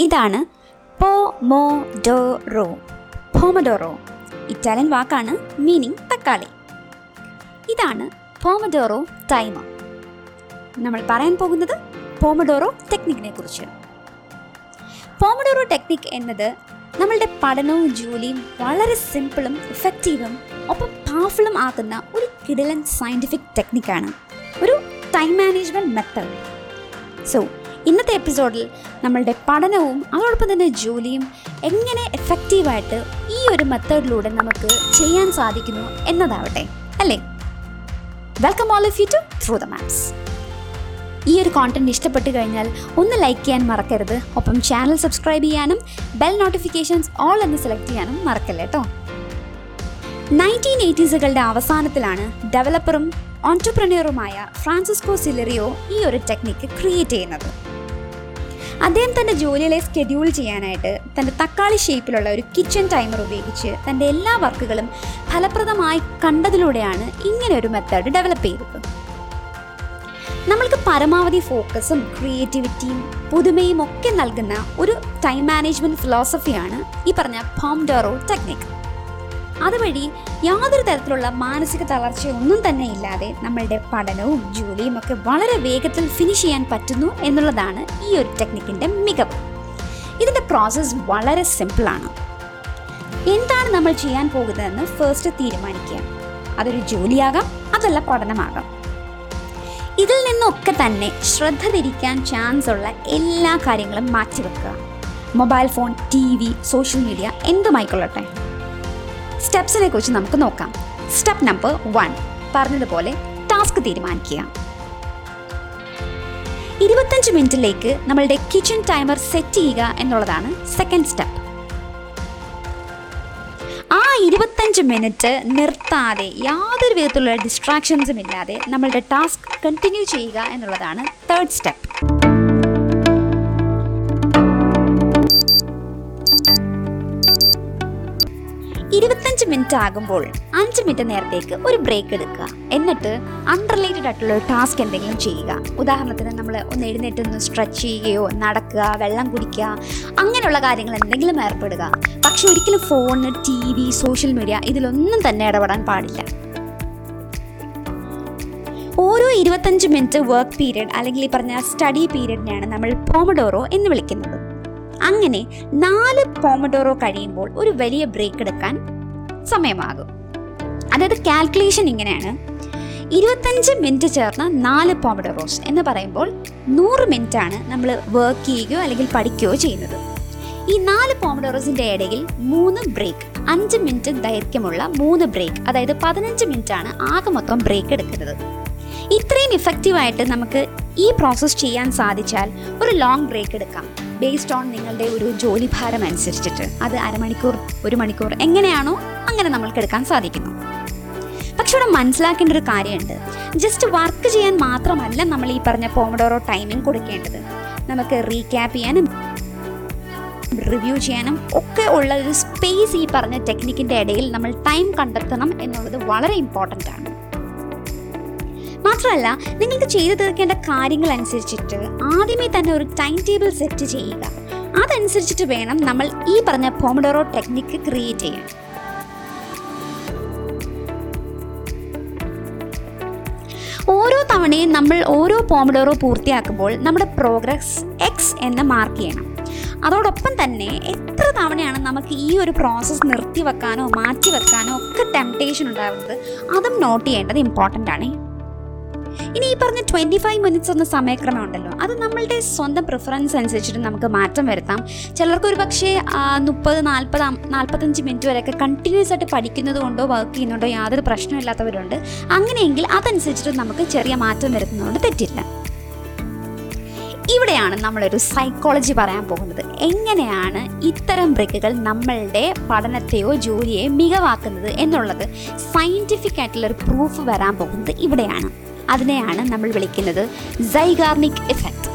ഇതാണ് pomodoro. Pomodoro Italian വാക്കാണ് meaning തക്കാളി. ഇതാണ് പോമഡോറോ ടൈമർ നമ്മൾ പറയാൻ പോകുന്നത് പോമഡോറോ ടെക്നിക്കിനെ കുറിച്ച്. പോമഡോറോ ടെക്നിക് എന്നത് നമ്മളുടെ പഠനവും ജോലിയും വളരെ സിമ്പിളും ഇഫക്റ്റീവും ഒപ്പം പവർഫുള്ളും ആക്കുന്ന ഒരു കിടലൻ സയന്റിഫിക് ടെക്നിക്കാണ് ഒരു ടൈം മാനേജ്മെന്റ് മെത്തേഡ് സോ ഇന്നത്തെ എപ്പിസോഡിൽ നമ്മളുടെ പഠനവും അതോടൊപ്പം തന്നെ ജോലിയും എങ്ങനെ എഫക്റ്റീവായിട്ട് ഈ ഒരു മെത്തേഡിലൂടെ നമുക്ക് ചെയ്യാൻ സാധിക്കുന്നു എന്നതാവട്ടെ അല്ലേ? Welcome all of you to through the maps ഈ ഒരു കോണ്ടന്റ് ഇഷ്ടപ്പെട്ട് കഴിഞ്ഞാൽ ഒന്ന് ലൈക്ക് ചെയ്യാൻ മറക്കരുത്. ഒപ്പം ചാനൽ സബ്സ്ക്രൈബ് ചെയ്യാനും ബെൽ നോട്ടിഫിക്കേഷൻസ് ഓൾ എന്ന് സെലക്ട് ചെയ്യാനും മറക്കല്ലേ കേട്ടോ നയന്റീൻ എയ്റ്റീസുകളുടെ അവസാനത്തിലാണ് ഡെവലപ്പറും ഓൺടർപ്രനിയറുമായ ഫ്രാൻസിസ്കോ സിലറിയോ ഈ ഒരു ടെക്നിക്ക് ക്രിയേറ്റ് ചെയ്യുന്നത്. അദ്ദേഹം തന്റെ ജോലികളെ സ്കെഡ്യൂൾ ചെയ്യാനായിട്ട് തന്റെ തക്കാളി ഷേപ്പിലുള്ള ഒരു കിച്ചൺ ടൈമർ ഉപയോഗിച്ച് തന്റെ എല്ലാ വർക്കുകളും ഫലപ്രദമായി കണ്ടതിലൂടെയാണ് ഇങ്ങനെ ഒരു മെത്തേഡ് ഡെവലപ്പ് ചെയ്തത്. നമ്മൾക്ക് പരമാവധി ഫോക്കസും ക്രിയേറ്റിവിറ്റിയും പുതുമയും ഒക്കെ നൽകുന്ന ഒരു ടൈം മാനേജ്മെന്റ് ഫിലോസഫിയാണ് ഈ പറഞ്ഞ പോംഡോറോ ടെക്നിക് അതുവഴി യാതൊരു തരത്തിലുള്ള മാനസിക തളർച്ചയൊന്നും തന്നെ ഇല്ലാതെ നമ്മളുടെ പഠനവും ജോലിയും ഒക്കെ വളരെ വേഗത്തിൽ ഫിനിഷ് ചെയ്യാൻ പറ്റുന്നു എന്നുള്ളതാണ് ഈ ഒരു ടെക്നിക്കിന്റെ മികവ്. ഇതിന്റെ പ്രോസസ്സ് വളരെ സിമ്പിളാണ് എന്താണ് നമ്മൾ ചെയ്യാൻ പോകുന്നതെന്ന് ഫസ്റ്റ് തീരുമാനിക്കുക. അതൊരു ജോലിയാകാം അതല്ല പഠനമാകാം. ഇതിൽ നിന്നൊക്കെ തന്നെ ശ്രദ്ധ തിരിക്കാൻ ചാൻസ് ഉള്ള എല്ലാ കാര്യങ്ങളും മാറ്റിവെക്കുക. Mobile phone T V social media എന്തുമായിക്കൊള്ളട്ടെ. സ്റ്റെപ്സിനെ കുറിച്ച് നമുക്ക് നോക്കാം. Step number one. പറഞ്ഞതുപോലെ ടാസ്ക് തീരുമാനിക്കുക. ഇരുപത്തഞ്ച് മിനിറ്റിലേക്ക് നമ്മളുടെ കിച്ചൺ ടൈമർ സെറ്റ് ചെയ്യുക എന്നുള്ളതാണ് സെക്കൻഡ് സ്റ്റെപ്പ് ആ ഇരുപത്തഞ്ച് മിനിറ്റ് നിർത്താതെ യാതൊരു വിധത്തിലുള്ള ഡിസ്ട്രാക്ഷൻസും ഇല്ലാതെ നമ്മളുടെ ടാസ്ക് കണ്ടിന്യൂ ചെയ്യുക എന്നുള്ളതാണ് തേർഡ് സ്റ്റെപ്പ് ഇരുപത്തഞ്ച് മിനിറ്റ് ആകുമ്പോൾ അഞ്ച് മിനിറ്റ് നേരത്തേക്ക് ഒരു ബ്രേക്ക് എടുക്കുക. എന്നിട്ട് അൺറിലേറ്റഡ് ആയിട്ടുള്ള ഒരു ടാസ്ക് എന്തെങ്കിലും ചെയ്യുക. ഉദാഹരണത്തിന് നമ്മൾ ഒന്ന് എഴുന്നേറ്റ് ഒന്ന് സ്ട്രെച്ച് ചെയ്യുകയോ നടക്കുക വെള്ളം കുടിക്കുക അങ്ങനെയുള്ള കാര്യങ്ങൾ എന്തെങ്കിലും ഏർപ്പെടുക. പക്ഷെ ഒരിക്കലും phone T V social media ഇതിലൊന്നും തന്നെ ഇടപെടാൻ പാടില്ല. ഓരോ ഇരുപത്തഞ്ച് മിനിറ്റ് വർക്ക് പീരീഡ് അല്ലെങ്കിൽ ഈ പറഞ്ഞ സ്റ്റഡി പീരീഡിനെയാണ് നമ്മൾ പോമഡോറോ എന്ന് വിളിക്കുന്നത്. അങ്ങനെ നാല് പോമഡോറോ കഴിയുമ്പോൾ ഒരു വലിയ ബ്രേക്ക് എടുക്കാൻ സമയമാകും. അതായത് കാൽക്കുലേഷൻ ഇങ്ങനെയാണ്. ഇരുപത്തഞ്ച് മിനിറ്റ് ചേർന്ന നാല് പോമഡോറോസ് എന്ന് പറയുമ്പോൾ നൂറ് മിനിറ്റ് ആണ് നമ്മൾ വർക്ക് ചെയ്യുകയോ അല്ലെങ്കിൽ പഠിക്കുകയോ ചെയ്യുന്നത്. ഈ നാല് പോമഡോറോസിന്റെ ഇടയിൽ മൂന്ന് ബ്രേക്ക് അഞ്ച് മിനിറ്റ് ദൈർഘ്യമുള്ള മൂന്ന് ബ്രേക്ക് അതായത് പതിനഞ്ച് മിനിറ്റ് ആണ് ആകെ മൊത്തം ബ്രേക്ക് എടുക്കുന്നത്. ഇത്രയും ഇഫക്റ്റീവായിട്ട് നമുക്ക് ഈ പ്രോസസ്സ് ചെയ്യാൻ സാധിച്ചാൽ ഒരു ലോങ് ബ്രേക്ക് എടുക്കാം. ബേസ്ഡ് ഓൺ നിങ്ങളുടെ ഒരു ജോലി ഭാരം അനുസരിച്ചിട്ട്. അത് അരമണിക്കൂർ ഒരു മണിക്കൂർ എങ്ങനെയാണോ അങ്ങനെ നമ്മൾക്ക് എടുക്കാൻ സാധിക്കുന്നു. പക്ഷെ ഇവിടെ മനസ്സിലാക്കേണ്ട ഒരു കാര്യമുണ്ട്. ജസ്റ്റ് വർക്ക് ചെയ്യാൻ മാത്രമല്ല നമ്മൾ ഈ പറഞ്ഞ പോമഡോറോ ടൈമിംഗ് കൊടുക്കേണ്ടത്. നമുക്ക് റീക്യാപ്പ് ചെയ്യാനും റിവ്യൂ ചെയ്യാനും ഒക്കെ ഉള്ള ഒരു സ്പേസ് ഈ പറഞ്ഞ ടെക്നിക്കിന്റെ ഇടയിൽ നമ്മൾ ടൈം കണ്ടെത്തണം എന്നുള്ളത് വളരെ ഇമ്പോർട്ടന്റ് ആണ്. മാത്രമല്ല നിങ്ങൾക്ക് ചെയ്തു തീർക്കേണ്ട കാര്യങ്ങൾ അനുസരിച്ചിട്ട് ആദ്യമേ തന്നെ ഒരു ടൈം ടേബിൾ സെറ്റ് ചെയ്യുക. അതനുസരിച്ചിട്ട് വേണം നമ്മൾ ഈ പറഞ്ഞ പോമഡോറോ ടെക്നിക്ക് ക്രിയേറ്റ് ചെയ്യാൻ. ഓരോ തവണയും നമ്മൾ ഓരോ പോമഡോറോ പൂർത്തിയാക്കുമ്പോൾ നമ്മുടെ പ്രോഗ്രസ് എക്സ് എന്ന് മാർക്ക് ചെയ്യണം. അതോടൊപ്പം തന്നെ എത്ര തവണയാണ് നമുക്ക് ഈ ഒരു പ്രോസസ്സ് നിർത്തി വെക്കാനോ മാറ്റി വെക്കാനോ ഒക്കെ ടെംപ്ടേഷൻ ഉണ്ടാകുന്നത് അതും നോട്ട് ചെയ്യേണ്ടത് ഇമ്പോർട്ടന്റ് ആണ്. ഇനി ഈ പറഞ്ഞ ട്വന്റി ഫൈവ് മിനിറ്റ്സ് എന്ന സമയക്രമം ഉണ്ടല്ലോ. അത് നമ്മളുടെ സ്വന്തം പ്രിഫറൻസ് അനുസരിച്ചിട്ട് നമുക്ക് മാറ്റം വരുത്താം. ചിലർക്ക് ഒരു പക്ഷേ മുപ്പത് നാൽപ്പത് നാൽപ്പത്തഞ്ച് മിനിറ്റ് വരെയൊക്കെ കണ്ടിന്യൂസ് ആയിട്ട് പഠിക്കുന്നത് കൊണ്ടോ വർക്ക് ചെയ്യുന്നുണ്ടോ യാതൊരു പ്രശ്നമില്ലാത്തവരുണ്ട് അങ്ങനെയെങ്കിൽ അതനുസരിച്ചിട്ട് നമുക്ക് ചെറിയ മാറ്റം വരുത്തുന്നതുകൊണ്ട് തെറ്റില്ല. ഇവിടെയാണ് നമ്മളൊരു സൈക്കോളജി പറയാൻ പോകുന്നത്. എങ്ങനെയാണ് ഇത്തരം ബ്രേക്കുകൾ നമ്മളുടെ പഠനത്തെയോ ജോലിയെയോ മികവാക്കുന്നത് എന്നുള്ളത് സയന്റിഫിക് ആയിട്ടുള്ള ഒരു പ്രൂഫ് വരാൻ പോകുന്നത് ഇവിടെയാണ്. അതിനെയാണ് നമ്മൾ വിളിക്കുന്നത് സൈഗാർണിക് ഇഫക്റ്റ്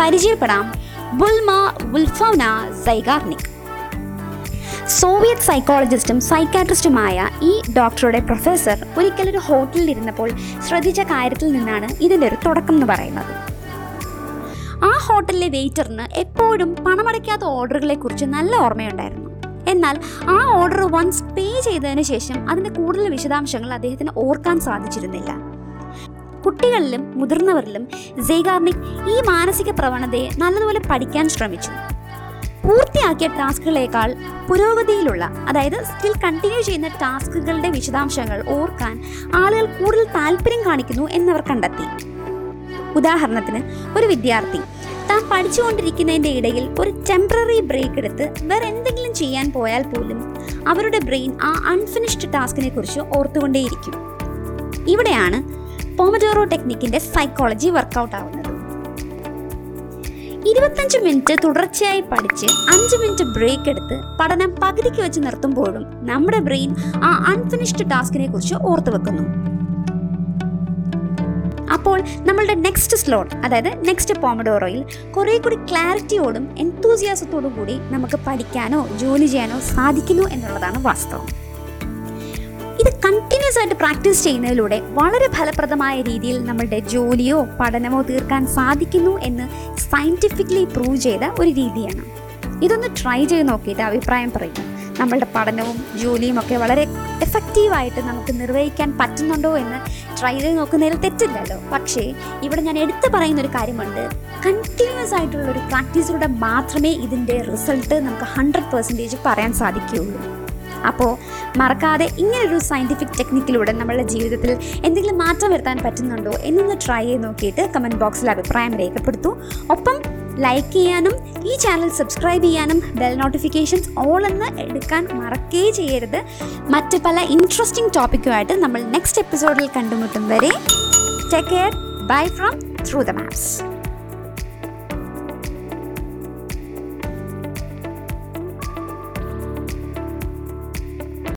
പരിചയപ്പെടാം. ബുൾമ വുൽഫൗന സൈഗാർണിക് സോവിയറ്റ് സൈക്കോളജിസ്റ്റും സൈക്കാട്രിസ്റ്റുമായ ഈ ഡോക്ടറുടെ പ്രൊഫസർ ഒരിക്കലൊരു ഹോട്ടലിൽ ഇരുന്നപ്പോൾ ശ്രദ്ധിച്ച കാര്യത്തിൽ നിന്നാണ് ഇതിന്റെ ഒരു തുടക്കം എന്ന് പറയുന്നത്. ആ ഹോട്ടലിലെ വെയിറ്ററിന് എപ്പോഴും പണമടയ്ക്കാത്ത ഓർഡറുകളെ കുറിച്ച് നല്ല ഓർമ്മയുണ്ടായിരുന്നു. എന്നാൽ ആ ഓർഡർ വൺസ് പേ ചെയ്തതിന് ശേഷം അതിന്റെ കൂടുതൽ വിശദാംശങ്ങൾ അദ്ദേഹത്തിന് ഓർക്കാൻ സാധിച്ചിരുന്നില്ല. കുട്ടികളിലും മുതിർന്നവരിലും സേഗാർനിക് ഈ മാനസിക പ്രവണതയെ നല്ലതുപോലെ പഠിക്കാൻ ശ്രമിച്ചു. പൂർത്തിയാക്കിയ ടാസ്കുകളേക്കാൾ പുരോഗതിയിലുള്ള അതായത് സ്റ്റിൽ കണ്ടിന്യൂ ചെയ്യുന്ന ടാസ്കുകളുടെ വിശദാംശങ്ങൾ ഓർക്കാൻ ആളുകൾ കൂടുതൽ താല്പര്യം കാണിക്കുന്നു എന്നവർ കണ്ടെത്തി. ഉദാഹരണത്തിന് ഒരു വിദ്യാർത്ഥി താൻ പഠിച്ചുകൊണ്ടിരിക്കുന്നതിന്റെ ഇടയിൽ ഒരു ടെമ്പററി ബ്രേക്ക് എടുത്ത് വേറെ എന്തെങ്കിലും ചെയ്യാൻ പോയാൽ പോലും അവരുടെ ബ്രെയിൻ ആ അൺഫിനിഷ്ഡ് ടാസ്കിനെ കുറിച്ച് ഓർത്തുകൊണ്ടേയിരിക്കും. ഇവിടെയാണ് പോമഡോറോ ടെക്നിക്കിന്റെ സൈക്കോളജി വർക്കൗട്ട് ആവുന്നത്. ഇരുപത്തഞ്ച് മിനിറ്റ് തുടർച്ചയായി പഠിച്ച് അഞ്ച് മിനിറ്റ് ബ്രേക്ക് എടുത്ത് പഠനം പകുതിക്ക് വെച്ച് നിർത്തുമ്പോഴും നമ്മുടെ ബ്രെയിൻ ആ അൺഫിനിഷ്ഡ് ടാസ്കിനെ കുറിച്ച് ഓർത്തു വെക്കുന്നു അപ്പോൾ നമ്മളുടെ നെക്സ്റ്റ് സ്ലോട്ട് അതായത് നെക്സ്റ്റ് പോമഡോറോയിൽ കുറേ കൂടി ക്ലാരിറ്റിയോടും എൻതൂസിയാസത്തോടും കൂടി നമുക്ക് പഠിക്കാനോ ജോലി ചെയ്യാനോ സാധിക്കുന്നു എന്നുള്ളതാണ് വാസ്തവം. ഇത് കണ്ടിന്യൂസ് ആയിട്ട് പ്രാക്ടീസ് ചെയ്യുന്നതിലൂടെ വളരെ ഫലപ്രദമായ രീതിയിൽ നമ്മളുടെ ജോലിയോ പഠനമോ തീർക്കാൻ സാധിക്കുന്നു എന്ന് സയന്റിഫിക്കലി പ്രൂവ് ചെയ്ത ഒരു രീതിയാണ്. ഇതൊന്ന് ട്രൈ ചെയ്ത് നോക്കിയിട്ട് അഭിപ്രായം പറയും നമ്മളുടെ പഠനവും ജോലിയും ഒക്കെ വളരെ എഫക്റ്റീവായിട്ട് നമുക്ക് നിർവഹിക്കാൻ പറ്റുന്നുണ്ടോ എന്ന് ട്രൈ ചെയ്ത് നോക്കുന്നതിൽ തെറ്റില്ലല്ലോ. പക്ഷേ ഇവിടെ ഞാൻ എടുത്തു പറയുന്ന ഒരു കാര്യമുണ്ട്. കണ്ടിന്യൂസ് ആയിട്ടുള്ള ഒരു പ്രാക്ടീസിലൂടെ മാത്രമേ ഇതിന്റെ റിസൾട്ട് നമുക്ക് ഹൺഡ്രഡ് പെർസെന്റേജ് പറയാൻ സാധിക്കുകയുള്ളൂ. അപ്പോൾ മറക്കാതെ ഇങ്ങനൊരു സയന്റിഫിക് ടെക്നിക്കിലൂടെ നമ്മളുടെ ജീവിതത്തിൽ എന്തെങ്കിലും മാറ്റം വരുത്താൻ പറ്റുന്നുണ്ടോ എന്നൊന്ന് ട്രൈ ചെയ്ത് നോക്കിയിട്ട് കമന്റ് ബോക്സിൽ അഭിപ്രായം രേഖപ്പെടുത്തൂ. ഒപ്പം ലൈക്ക് ചെയ്യാനും ഈ ചാനൽ സബ്സ്ക്രൈബ് ചെയ്യാനും ബെൽ നോട്ടിഫിക്കേഷൻസ് ഓൾ എന്ന് എടുക്കാൻ മറക്കേ ചെയ്യരുത്. മറ്റ് പല ഇൻട്രസ്റ്റിംഗ് ടോപ്പിക്കുമായിട്ട് നമ്മൾ നെക്സ്റ്റ് എപ്പിസോഡിൽ കണ്ടുമുട്ടും വരെ. Take care bye from through the maps